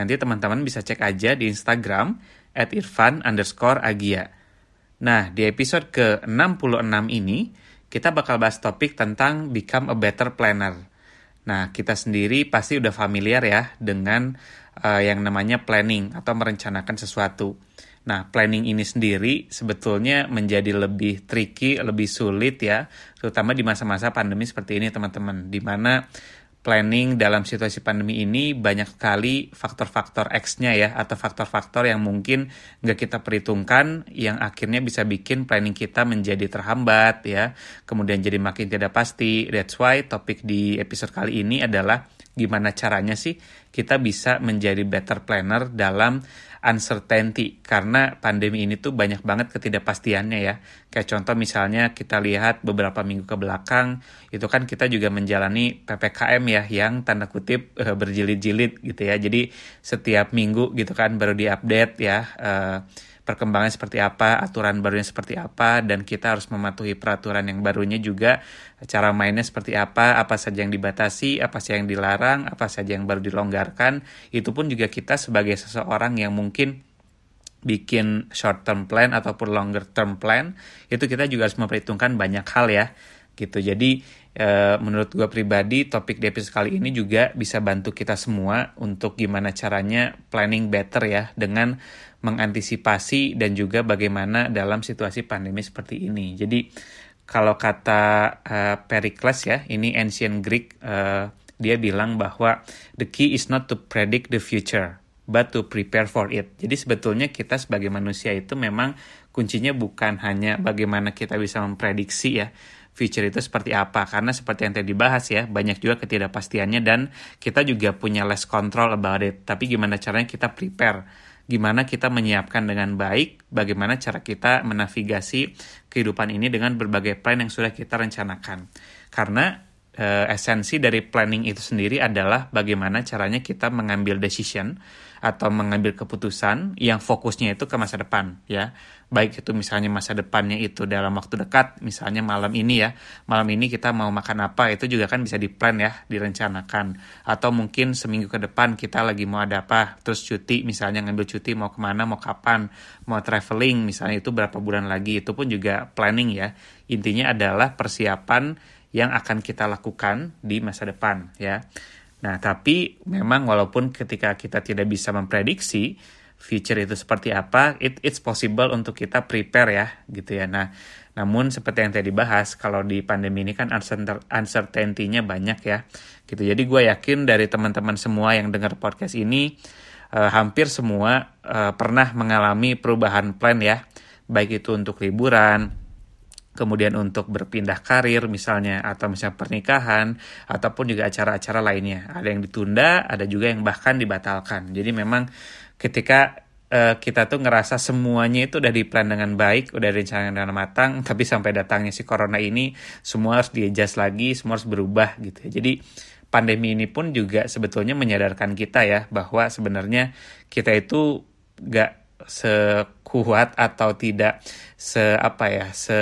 nanti teman-teman bisa cek aja di Instagram at irfan underscore agia. Nah, di episode ke-66 ini, kita bakal bahas topik tentang become a better planner. Nah, kita sendiri pasti udah familiar ya dengan uh, yang namanya planning atau merencanakan sesuatu. Nah, planning ini sendiri sebetulnya menjadi lebih tricky, lebih sulit ya, terutama di masa-masa pandemi seperti ini teman-teman, di mana planning dalam situasi pandemi ini banyak sekali faktor-faktor X-nya ya, atau faktor-faktor yang mungkin nggak kita perhitungkan, yang akhirnya bisa bikin planning kita menjadi terhambat ya, kemudian jadi makin tidak pasti. That's why topik di episode kali ini adalah gimana caranya sih kita bisa menjadi better planner dalam uncertainty karena pandemi ini tuh banyak banget ketidakpastiannya ya. Kayak contoh misalnya kita lihat beberapa minggu ke belakang itu kan kita juga menjalani PPKM ya yang tanda kutip uh, berjilid-jilid gitu ya. Jadi setiap minggu gitu kan baru diupdate ya uh, perkembangan seperti apa, aturan barunya seperti apa, dan kita harus mematuhi peraturan yang barunya juga, cara mainnya seperti apa, apa saja yang dibatasi, apa saja yang dilarang, apa saja yang baru dilonggarkan, itu pun juga kita sebagai seseorang yang mungkin bikin short term plan ataupun longer term plan, itu kita juga harus memperhitungkan banyak hal ya, gitu. Jadi e, menurut gue pribadi topik di episode kali ini juga bisa bantu kita semua untuk gimana caranya planning better ya dengan mengantisipasi dan juga bagaimana dalam situasi pandemi seperti ini. Jadi kalau kata uh, Pericles ya, ini ancient Greek, uh, dia bilang bahwa the key is not to predict the future, but to prepare for it. Jadi sebetulnya kita sebagai manusia itu memang kuncinya bukan hanya bagaimana kita bisa memprediksi ya, future itu seperti apa? Karena seperti yang tadi dibahas ya banyak juga ketidakpastiannya dan kita juga punya less control about it. Tapi gimana caranya kita prepare? Gimana kita menyiapkan dengan baik, bagaimana cara kita menavigasi kehidupan ini dengan berbagai plan yang sudah kita rencanakan. Karena e, esensi dari planning itu sendiri adalah bagaimana caranya kita mengambil decision atau mengambil keputusan yang fokusnya itu ke masa depan ya. Baik itu misalnya masa depannya itu dalam waktu dekat misalnya malam ini ya. Malam ini kita mau makan apa itu juga kan bisa diplan ya direncanakan. Atau mungkin seminggu ke depan kita lagi mau ada apa terus cuti misalnya ngambil cuti mau ke mana mau kapan mau traveling misalnya itu berapa bulan lagi itu pun juga planning ya. Intinya adalah persiapan yang akan kita lakukan di masa depan ya Nah, tapi memang walaupun ketika kita tidak bisa memprediksi future itu seperti apa, it, it's possible untuk kita prepare ya, gitu ya. Nah, namun seperti yang tadi bahas, kalau di pandemi ini kan uncertainty-nya banyak ya, gitu. Jadi gue yakin dari teman-teman semua yang dengar podcast ini, uh, hampir semua uh, pernah mengalami perubahan plan ya, baik itu untuk liburan, kemudian untuk berpindah karir misalnya atau misalnya pernikahan ataupun juga acara-acara lainnya. Ada yang ditunda ada juga yang bahkan dibatalkan. Jadi memang ketika uh, kita tuh ngerasa semuanya itu udah diplan dengan baik udah direncanakan dengan matang tapi sampai datangnya si corona ini semua harus di-adjust lagi semua harus berubah gitu ya. Jadi pandemi ini pun juga sebetulnya menyadarkan kita ya bahwa sebenarnya kita itu gak sekuat atau tidak se apa ya se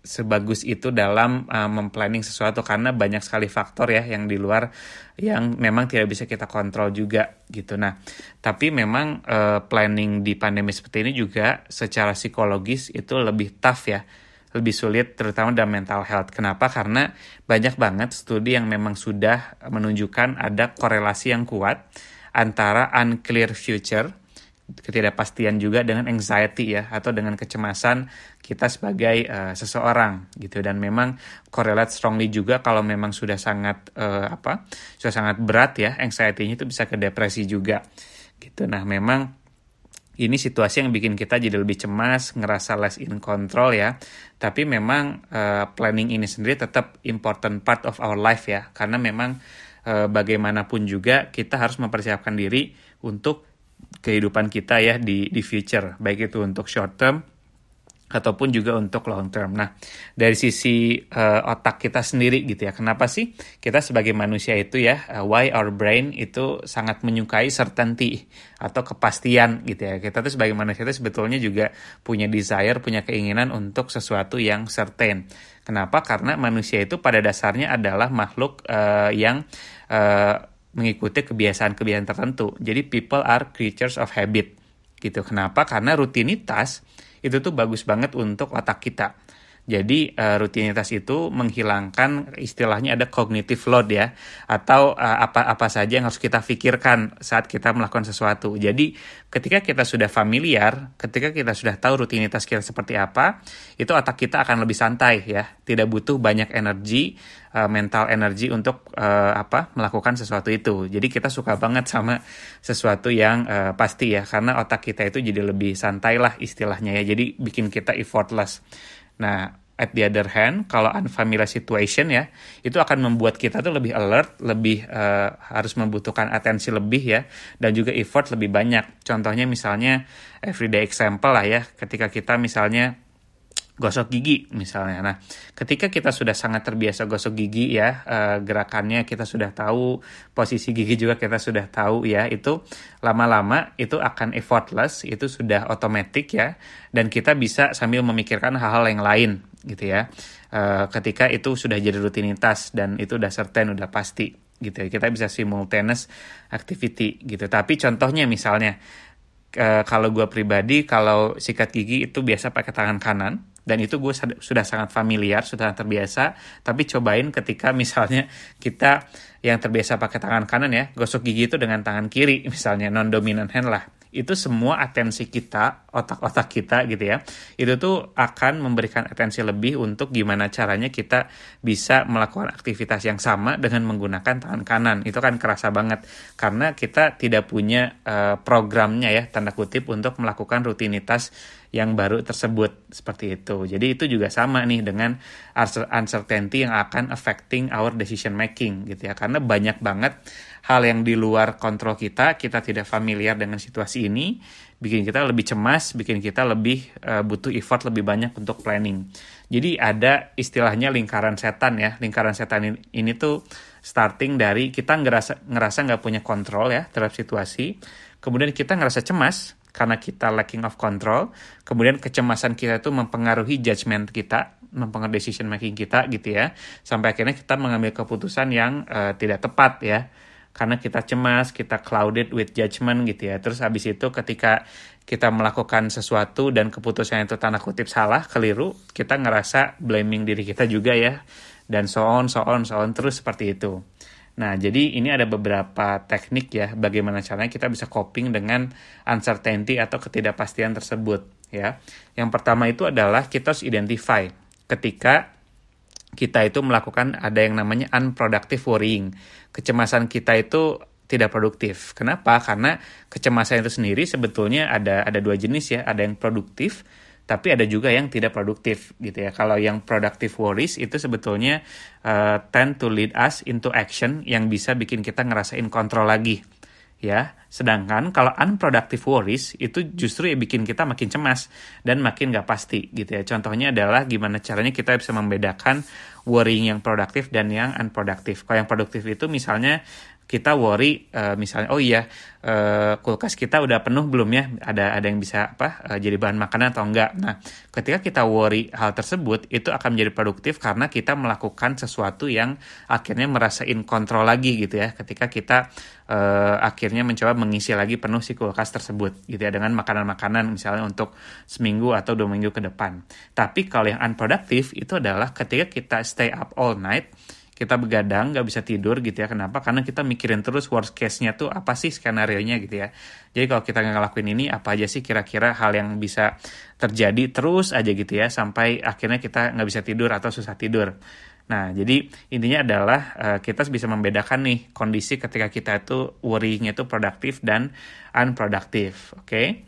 sebagus itu dalam uh, memplanning sesuatu karena banyak sekali faktor ya yang di luar yang memang tidak bisa kita kontrol juga gitu. Nah, tapi memang uh, planning di pandemi seperti ini juga secara psikologis itu lebih tough ya lebih sulit terutama dalam mental health. Kenapa? Karena banyak banget studi yang memang sudah menunjukkan ada korelasi yang kuat antara unclear future ketidakpastian juga dengan anxiety ya atau dengan kecemasan kita sebagai uh, seseorang gitu. Dan memang correlate strongly juga kalau memang sudah sangat uh, apa sudah sangat berat ya anxiety-nya itu bisa ke depresi juga gitu. Nah memang ini situasi yang bikin kita jadi lebih cemas, ngerasa less in control ya. Tapi memang uh, planning ini sendiri tetap important part of our life ya, karena memang uh, bagaimanapun juga kita harus mempersiapkan diri untuk kehidupan kita ya di di future baik itu untuk short term ataupun juga untuk long term. Nah, dari sisi uh, otak kita sendiri gitu ya. Kenapa sih kita sebagai manusia itu ya, uh, why our brain itu sangat menyukai certainty atau kepastian gitu ya. Kita tuh sebagai manusia itu sebetulnya juga punya desire, punya keinginan untuk sesuatu yang certain. Kenapa? Karena manusia itu pada dasarnya adalah makhluk uh, yang uh, mengikuti kebiasaan-kebiasaan tertentu. Jadi people are creatures of habit gitu. Kenapa? Karena rutinitas itu tuh bagus banget untuk otak kita. Jadi uh, rutinitas itu menghilangkan istilahnya ada cognitive load ya atau apa-apa uh, saja yang harus kita pikirkan saat kita melakukan sesuatu. Jadi ketika kita sudah familiar, ketika kita sudah tahu rutinitas kita seperti apa, itu otak kita akan lebih santai ya, tidak butuh banyak energi, uh, mental energi untuk uh, apa melakukan sesuatu itu. Jadi kita suka banget sama sesuatu yang uh, pasti ya, karena otak kita itu jadi lebih santai lah istilahnya ya. Jadi bikin kita effortless. Nah, at the other hand, kalau unfamiliar situation ya, itu akan membuat kita tuh lebih alert, lebih uh, harus membutuhkan atensi lebih ya, dan juga effort lebih banyak. Contohnya misalnya everyday example lah ya, ketika kita misalnya gosok gigi misalnya. Nah, ketika kita sudah sangat terbiasa gosok gigi ya, uh, gerakannya kita sudah tahu, posisi gigi juga kita sudah tahu ya, itu lama-lama itu akan effortless, itu sudah otomatis ya, dan kita bisa sambil memikirkan hal-hal yang lain gitu ya. Uh, ketika itu sudah jadi rutinitas dan itu udah certain, udah pasti gitu ya. Kita bisa simultaneous activity gitu. Tapi contohnya misalnya, uh, kalau gue pribadi, kalau sikat gigi itu biasa pakai tangan kanan, dan itu gue sudah sangat familiar, sudah terbiasa. Tapi cobain ketika misalnya kita yang terbiasa pakai tangan kanan ya, gosok gigi itu dengan tangan kiri misalnya non dominant hand lah itu semua atensi kita, otak-otak kita gitu ya, itu tuh akan memberikan atensi lebih untuk gimana caranya kita bisa melakukan aktivitas yang sama dengan menggunakan tangan kanan. Itu kan kerasa banget karena kita tidak punya uh, programnya ya, tanda kutip untuk melakukan rutinitas yang baru tersebut seperti itu. Jadi itu juga sama nih dengan uncertainty yang akan affecting our decision making gitu ya. Karena banyak banget hal yang di luar kontrol kita, kita tidak familiar dengan situasi ini, bikin kita lebih cemas, bikin kita lebih uh, butuh effort lebih banyak untuk planning. Jadi ada istilahnya lingkaran setan ya, lingkaran setan ini, ini tuh starting dari kita ngerasa ngerasa nggak punya kontrol ya terhadap situasi, kemudian kita ngerasa cemas karena kita lacking of control, kemudian kecemasan kita itu mempengaruhi judgment kita, mempengaruhi decision making kita gitu ya, sampai akhirnya kita mengambil keputusan yang uh, tidak tepat ya karena kita cemas, kita clouded with judgment gitu ya. Terus habis itu ketika kita melakukan sesuatu dan keputusan itu tanda kutip salah, keliru, kita ngerasa blaming diri kita juga ya. Dan so on, so on, so on, terus seperti itu. Nah, jadi ini ada beberapa teknik ya bagaimana caranya kita bisa coping dengan uncertainty atau ketidakpastian tersebut ya. Yang pertama itu adalah kita harus identify ketika kita itu melakukan ada yang namanya unproductive worrying. Kecemasan kita itu tidak produktif. Kenapa? Karena kecemasan itu sendiri sebetulnya ada ada dua jenis ya, ada yang produktif tapi ada juga yang tidak produktif gitu ya. Kalau yang productive worries itu sebetulnya uh, tend to lead us into action yang bisa bikin kita ngerasain kontrol lagi ya. Sedangkan kalau unproductive worries itu justru ya bikin kita makin cemas dan makin gak pasti gitu ya. Contohnya adalah gimana caranya kita bisa membedakan worrying yang produktif dan yang unproductive. Kalau yang produktif itu misalnya kita worry uh, misalnya oh iya uh, kulkas kita udah penuh belum ya? Ada ada yang bisa apa uh, jadi bahan makanan atau enggak? Nah ketika kita worry hal tersebut itu akan menjadi produktif karena kita melakukan sesuatu yang akhirnya merasain kontrol lagi gitu ya. Ketika kita uh, akhirnya mencoba mengisi lagi penuh si kulkas tersebut gitu ya dengan makanan-makanan misalnya untuk seminggu atau dua minggu ke depan. Tapi kalau yang unproductive itu adalah ketika kita stay up all night kita begadang nggak bisa tidur gitu ya kenapa karena kita mikirin terus worst case-nya tuh apa sih skenario nya gitu ya jadi kalau kita nggak ngelakuin ini apa aja sih kira-kira hal yang bisa terjadi terus aja gitu ya sampai akhirnya kita nggak bisa tidur atau susah tidur Nah, jadi intinya adalah uh, kita bisa membedakan nih kondisi ketika kita itu worry-nya itu produktif dan unproduktif, oke? Okay?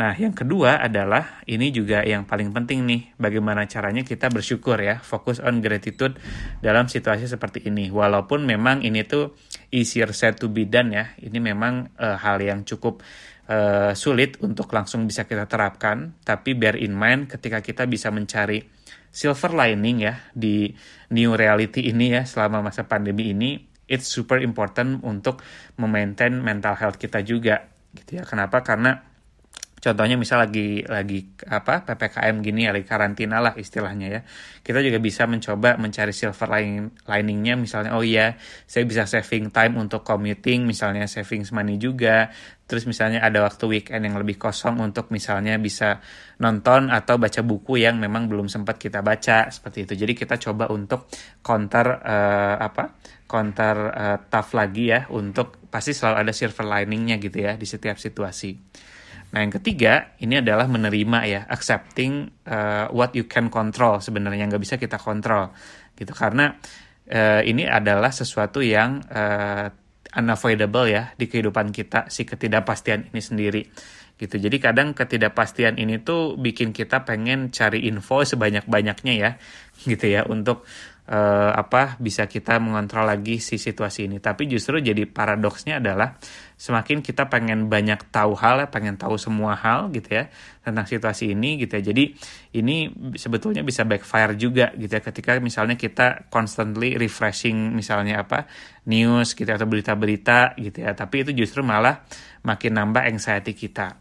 Nah, yang kedua adalah ini juga yang paling penting nih, bagaimana caranya kita bersyukur ya, fokus on gratitude dalam situasi seperti ini. Walaupun memang ini tuh easier said to be done ya, ini memang uh, hal yang cukup uh, sulit untuk langsung bisa kita terapkan, tapi bear in mind ketika kita bisa mencari silver lining ya di new reality ini ya selama masa pandemi ini, it's super important untuk memaintain mental health kita juga gitu ya. Kenapa? Karena Contohnya misal lagi lagi apa ppkm gini lagi karantina lah istilahnya ya. Kita juga bisa mencoba mencari silver lining, liningnya misalnya oh iya saya bisa saving time untuk commuting misalnya saving money juga. Terus misalnya ada waktu weekend yang lebih kosong untuk misalnya bisa nonton atau baca buku yang memang belum sempat kita baca seperti itu. Jadi kita coba untuk counter uh, apa counter uh, tough lagi ya untuk pasti selalu ada silver liningnya gitu ya di setiap situasi. Nah, yang ketiga ini adalah menerima ya, accepting uh, what you can control sebenarnya nggak bisa kita kontrol gitu karena uh, ini adalah sesuatu yang uh, unavoidable ya di kehidupan kita si ketidakpastian ini sendiri gitu. Jadi kadang ketidakpastian ini tuh bikin kita pengen cari info sebanyak-banyaknya ya gitu ya untuk uh, apa bisa kita mengontrol lagi si situasi ini. Tapi justru jadi paradoksnya adalah semakin kita pengen banyak tahu hal, ya, pengen tahu semua hal gitu ya tentang situasi ini gitu ya. Jadi ini sebetulnya bisa backfire juga gitu ya ketika misalnya kita constantly refreshing misalnya apa news gitu ya, atau berita-berita gitu ya. Tapi itu justru malah makin nambah anxiety kita.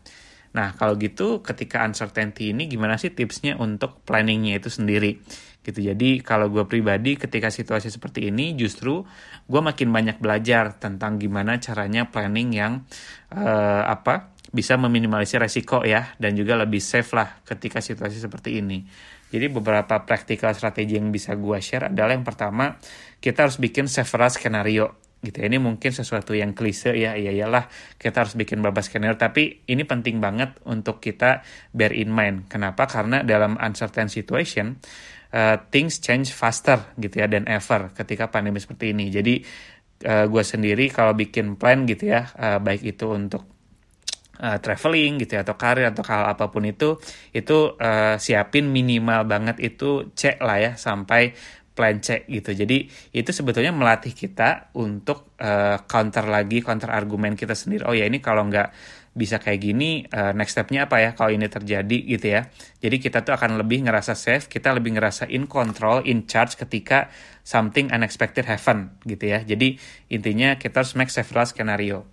Nah, kalau gitu ketika uncertainty ini gimana sih tipsnya untuk planningnya itu sendiri? gitu. Jadi kalau gue pribadi ketika situasi seperti ini justru gue makin banyak belajar tentang gimana caranya planning yang uh, apa bisa meminimalisir resiko ya dan juga lebih safe lah ketika situasi seperti ini. Jadi beberapa practical strategi yang bisa gue share adalah yang pertama kita harus bikin several skenario gitu ya. Ini mungkin sesuatu yang klise ya, iya iyalah kita harus bikin beberapa skenario, tapi ini penting banget untuk kita bear in mind. Kenapa? Karena dalam uncertain situation, uh, things change faster gitu ya than ever ketika pandemi seperti ini. Jadi uh, gue sendiri kalau bikin plan gitu ya, uh, baik itu untuk uh, traveling gitu ya atau karir atau hal apa pun itu itu uh, siapin minimal banget itu cek lah ya sampai C gitu. Jadi itu sebetulnya melatih kita untuk uh, counter lagi counter argumen kita sendiri. Oh ya ini kalau nggak bisa kayak gini uh, next stepnya apa ya kalau ini terjadi gitu ya jadi kita tuh akan lebih ngerasa safe kita lebih ngerasa in control in charge ketika something unexpected happen gitu ya jadi intinya kita harus make several skenario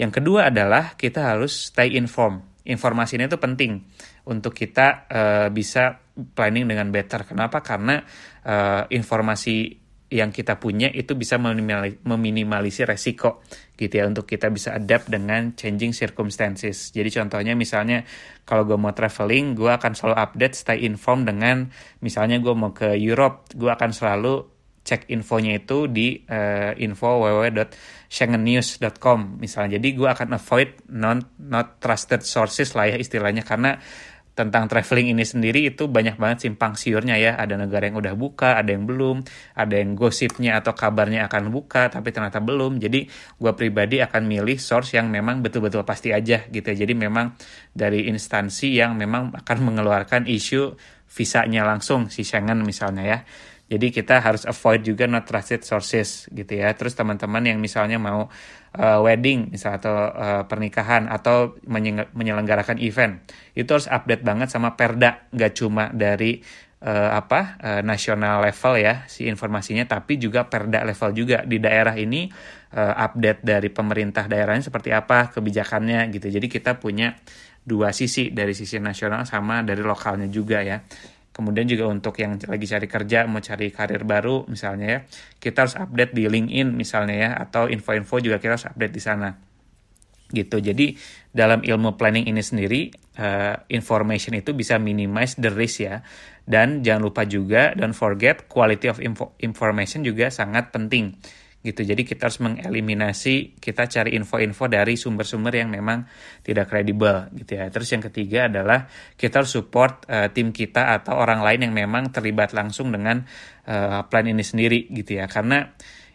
yang kedua adalah kita harus stay informed informasi ini tuh penting untuk kita uh, bisa planning dengan better kenapa karena uh, informasi yang kita punya itu bisa meminimalisir resiko gitu ya untuk kita bisa adapt dengan changing circumstances. Jadi contohnya misalnya kalau gue mau traveling, gue akan selalu update, stay informed dengan misalnya gue mau ke Europe, gue akan selalu cek infonya itu di uh, info www.schengennews.com misalnya. Jadi gue akan avoid non not trusted sources lah ya istilahnya karena tentang traveling ini sendiri itu banyak banget simpang siurnya ya. Ada negara yang udah buka, ada yang belum, ada yang gosipnya atau kabarnya akan buka tapi ternyata belum. Jadi gue pribadi akan milih source yang memang betul-betul pasti aja gitu. Jadi memang dari instansi yang memang akan mengeluarkan isu visanya langsung si Schengen misalnya ya. Jadi kita harus avoid juga not trusted sources gitu ya. Terus teman-teman yang misalnya mau uh, wedding misal atau uh, pernikahan atau menyelenggarakan event itu harus update banget sama Perda, nggak cuma dari uh, apa uh, nasional level ya si informasinya, tapi juga Perda level juga di daerah ini uh, update dari pemerintah daerahnya seperti apa kebijakannya gitu. Jadi kita punya dua sisi dari sisi nasional sama dari lokalnya juga ya. Kemudian juga untuk yang lagi cari kerja, mau cari karir baru misalnya ya, kita harus update di LinkedIn misalnya ya, atau info-info juga kita harus update di sana. Gitu. Jadi dalam ilmu planning ini sendiri, uh, information itu bisa minimize the risk ya. Dan jangan lupa juga, don't forget quality of info information juga sangat penting gitu. Jadi kita harus mengeliminasi, kita cari info-info dari sumber-sumber yang memang tidak kredibel gitu ya. Terus yang ketiga adalah kita harus support uh, tim kita atau orang lain yang memang terlibat langsung dengan uh, plan ini sendiri gitu ya. Karena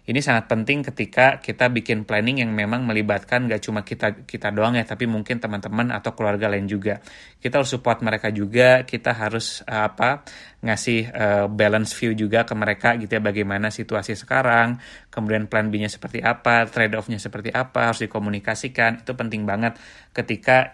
ini sangat penting ketika kita bikin planning yang memang melibatkan gak cuma kita kita doang ya, tapi mungkin teman-teman atau keluarga lain juga. Kita harus support mereka juga, kita harus uh, apa ngasih uh, balance view juga ke mereka gitu ya, bagaimana situasi sekarang, kemudian plan B-nya seperti apa, trade off-nya seperti apa, harus dikomunikasikan. Itu penting banget ketika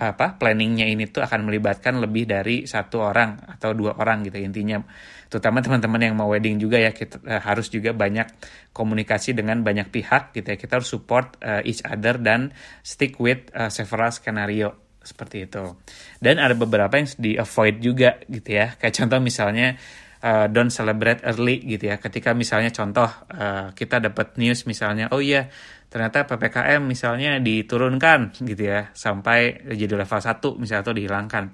apa planningnya ini tuh akan melibatkan lebih dari satu orang atau dua orang gitu intinya. Terutama teman-teman yang mau wedding juga ya kita uh, harus juga banyak komunikasi dengan banyak pihak gitu ya. Kita harus support uh, each other dan stick with uh, several skenario seperti itu. Dan ada beberapa yang di avoid juga gitu ya. Kayak contoh misalnya uh, don't celebrate early gitu ya ketika misalnya contoh uh, kita dapat news misalnya oh iya ternyata PPKM misalnya diturunkan gitu ya sampai jadi level 1 misalnya atau dihilangkan.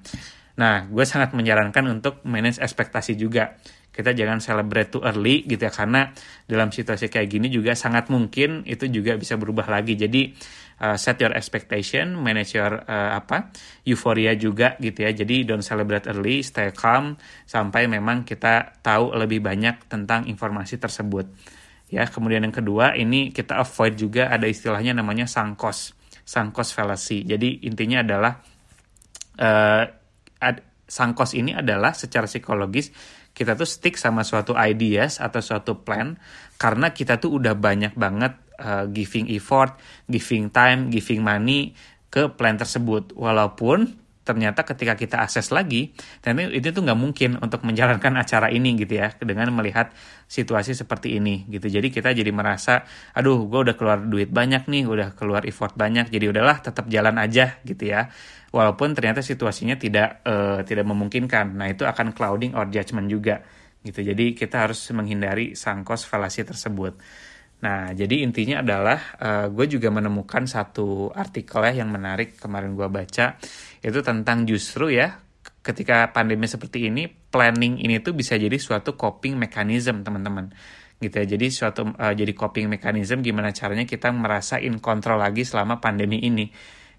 Nah, gue sangat menyarankan untuk manage ekspektasi juga. Kita jangan celebrate too early gitu ya karena dalam situasi kayak gini juga sangat mungkin itu juga bisa berubah lagi. Jadi uh, set your expectation, manage your uh, apa euphoria juga gitu ya. Jadi don't celebrate early, stay calm sampai memang kita tahu lebih banyak tentang informasi tersebut ya kemudian yang kedua ini kita avoid juga ada istilahnya namanya sangkos sangkos fallacy jadi intinya adalah uh, ad, sangkos ini adalah secara psikologis kita tuh stick sama suatu ideas atau suatu plan karena kita tuh udah banyak banget uh, giving effort, giving time, giving money ke plan tersebut walaupun ternyata ketika kita akses lagi, ternyata itu tuh nggak mungkin untuk menjalankan acara ini gitu ya, dengan melihat situasi seperti ini gitu. Jadi kita jadi merasa, aduh gue udah keluar duit banyak nih, udah keluar effort banyak, jadi udahlah tetap jalan aja gitu ya. Walaupun ternyata situasinya tidak uh, tidak memungkinkan. Nah itu akan clouding or judgment juga gitu. Jadi kita harus menghindari sangkos falasi tersebut. Nah, jadi intinya adalah uh, eh, gue juga menemukan satu artikel ya yang menarik kemarin gue baca itu tentang justru ya ketika pandemi seperti ini planning ini tuh bisa jadi suatu coping mechanism teman-teman gitu ya. Jadi suatu uh, jadi coping mechanism gimana caranya kita merasa in control lagi selama pandemi ini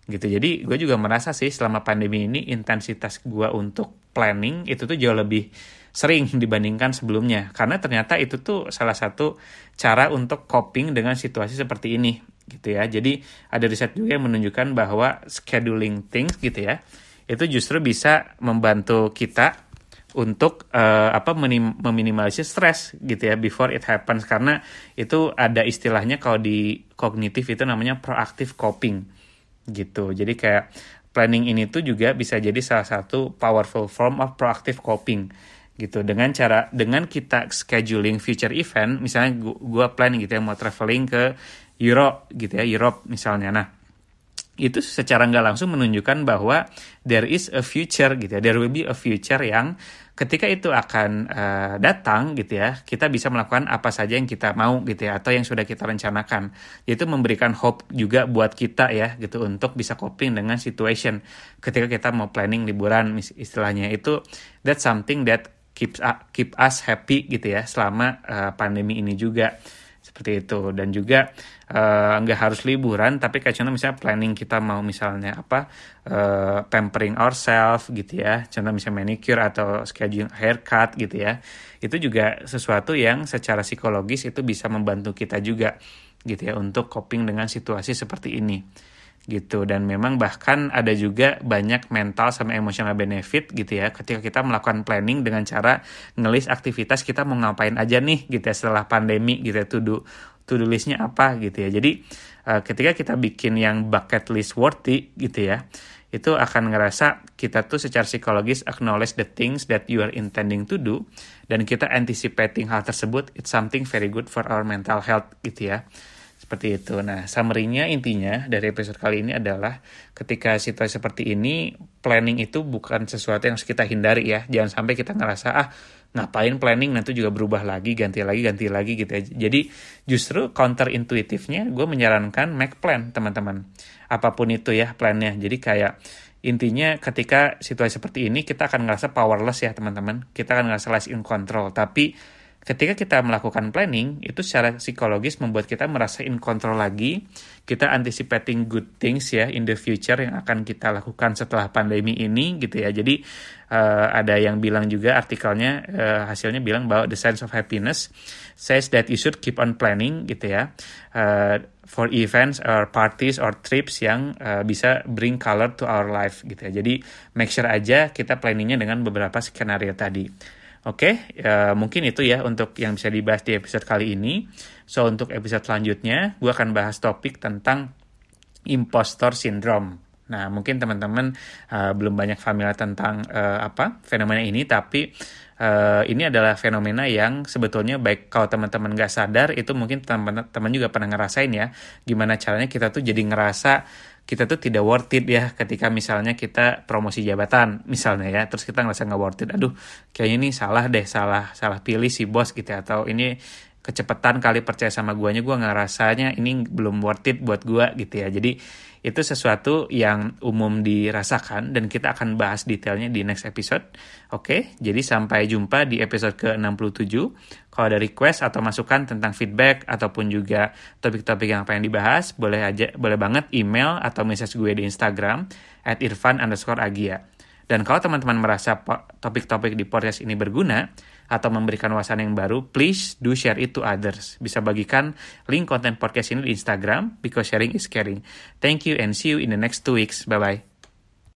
gitu. Jadi gue juga merasa sih selama pandemi ini intensitas gue untuk planning itu tuh jauh lebih sering dibandingkan sebelumnya karena ternyata itu tuh salah satu cara untuk coping dengan situasi seperti ini gitu ya. Jadi ada riset juga yang menunjukkan bahwa scheduling things gitu ya itu justru bisa membantu kita untuk uh, apa meminimalisir stres gitu ya before it happens karena itu ada istilahnya kalau di kognitif itu namanya proactive coping gitu. Jadi kayak planning ini tuh juga bisa jadi salah satu powerful form of proactive coping gitu. Dengan cara dengan kita scheduling future event misalnya gua, gua plan gitu ya mau traveling ke Europe gitu ya Europe misalnya. Nah itu secara nggak langsung menunjukkan bahwa there is a future gitu ya. There will be a future yang ketika itu akan uh, datang gitu ya kita bisa melakukan apa saja yang kita mau gitu ya atau yang sudah kita rencanakan. Itu memberikan hope juga buat kita ya gitu untuk bisa coping dengan situation ketika kita mau planning liburan istilahnya. Itu that's something that keep keep us happy gitu ya selama uh, pandemi ini juga. Seperti itu. Dan juga uh, harus liburan tapi kayak contoh misalnya planning kita mau misalnya apa uh, pampering ourselves gitu ya. Contoh misalnya manicure atau schedule haircut gitu ya. Itu juga sesuatu yang secara psikologis itu bisa membantu kita juga gitu ya untuk coping dengan situasi seperti ini gitu. Dan memang bahkan ada juga banyak mental sama emosional benefit gitu ya ketika kita melakukan planning dengan cara ngelis aktivitas kita mau ngapain aja nih gitu ya setelah pandemi gitu ya to do to do listnya apa gitu ya. Jadi uh, ketika kita bikin yang bucket list worthy gitu ya itu akan ngerasa kita tuh secara psikologis acknowledge the things that you are intending to do dan kita anticipating hal tersebut it's something very good for our mental health gitu ya seperti itu. Nah, summary-nya intinya dari episode kali ini adalah ketika situasi seperti ini, planning itu bukan sesuatu yang harus kita hindari ya. Jangan sampai kita ngerasa, ah ngapain planning nanti juga berubah lagi, ganti lagi, ganti lagi gitu ya. Jadi justru counter intuitifnya gue menyarankan make plan teman-teman. Apa pun itu ya plannya. Jadi kayak intinya ketika situasi seperti ini kita akan ngerasa powerless ya teman-teman. Kita akan ngerasa less in control. Tapi ketika kita melakukan planning, itu secara psikologis membuat kita merasa in control lagi. Kita anticipating good things ya in the future yang akan kita lakukan setelah pandemi ini gitu ya. Jadi uh, ada yang bilang juga artikelnya uh, hasilnya bilang bahwa the sense of happiness says that you should keep on planning gitu ya. Uh, for events or parties or trips yang uh, bisa bring color to our life gitu ya. Jadi make sure aja kita planningnya dengan beberapa skenario tadi. Oke, okay, ya, mungkin itu ya untuk yang bisa dibahas di episode kali ini. So, untuk episode selanjutnya, gue akan bahas topik tentang impostor syndrome. Nah, mungkin teman-teman uh, belum banyak familiar tentang uh, apa fenomena ini, tapi uh, ini adalah fenomena yang sebetulnya baik kalau teman-teman nggak sadar, itu mungkin teman-teman juga pernah ngerasain ya, gimana caranya kita tuh jadi ngerasa kita tuh tidak worth it ya ketika misalnya kita promosi jabatan misalnya ya. Terus kita ngerasa nggak worth it. Aduh kayaknya ini salah deh salah salah pilih si bos gitu ya, atau ini kecepatan kali percaya sama guanya gue ngerasanya ini belum worth it buat gue gitu ya jadi itu sesuatu yang umum dirasakan dan kita akan bahas detailnya di next episode. Oke, jadi sampai jumpa di episode ke-67. Kalau ada request atau masukan tentang feedback ataupun juga topik-topik yang pengen dibahas, boleh aja boleh banget email atau message gue di Instagram at irfan underscore agia. Dan kalau teman-teman merasa topik-topik di podcast ini berguna, atau memberikan wawasan yang baru, please do share it to others. Bisa bagikan link konten podcast ini di Instagram, because sharing is caring. Thank you and see you in the next two weeks. Bye-bye.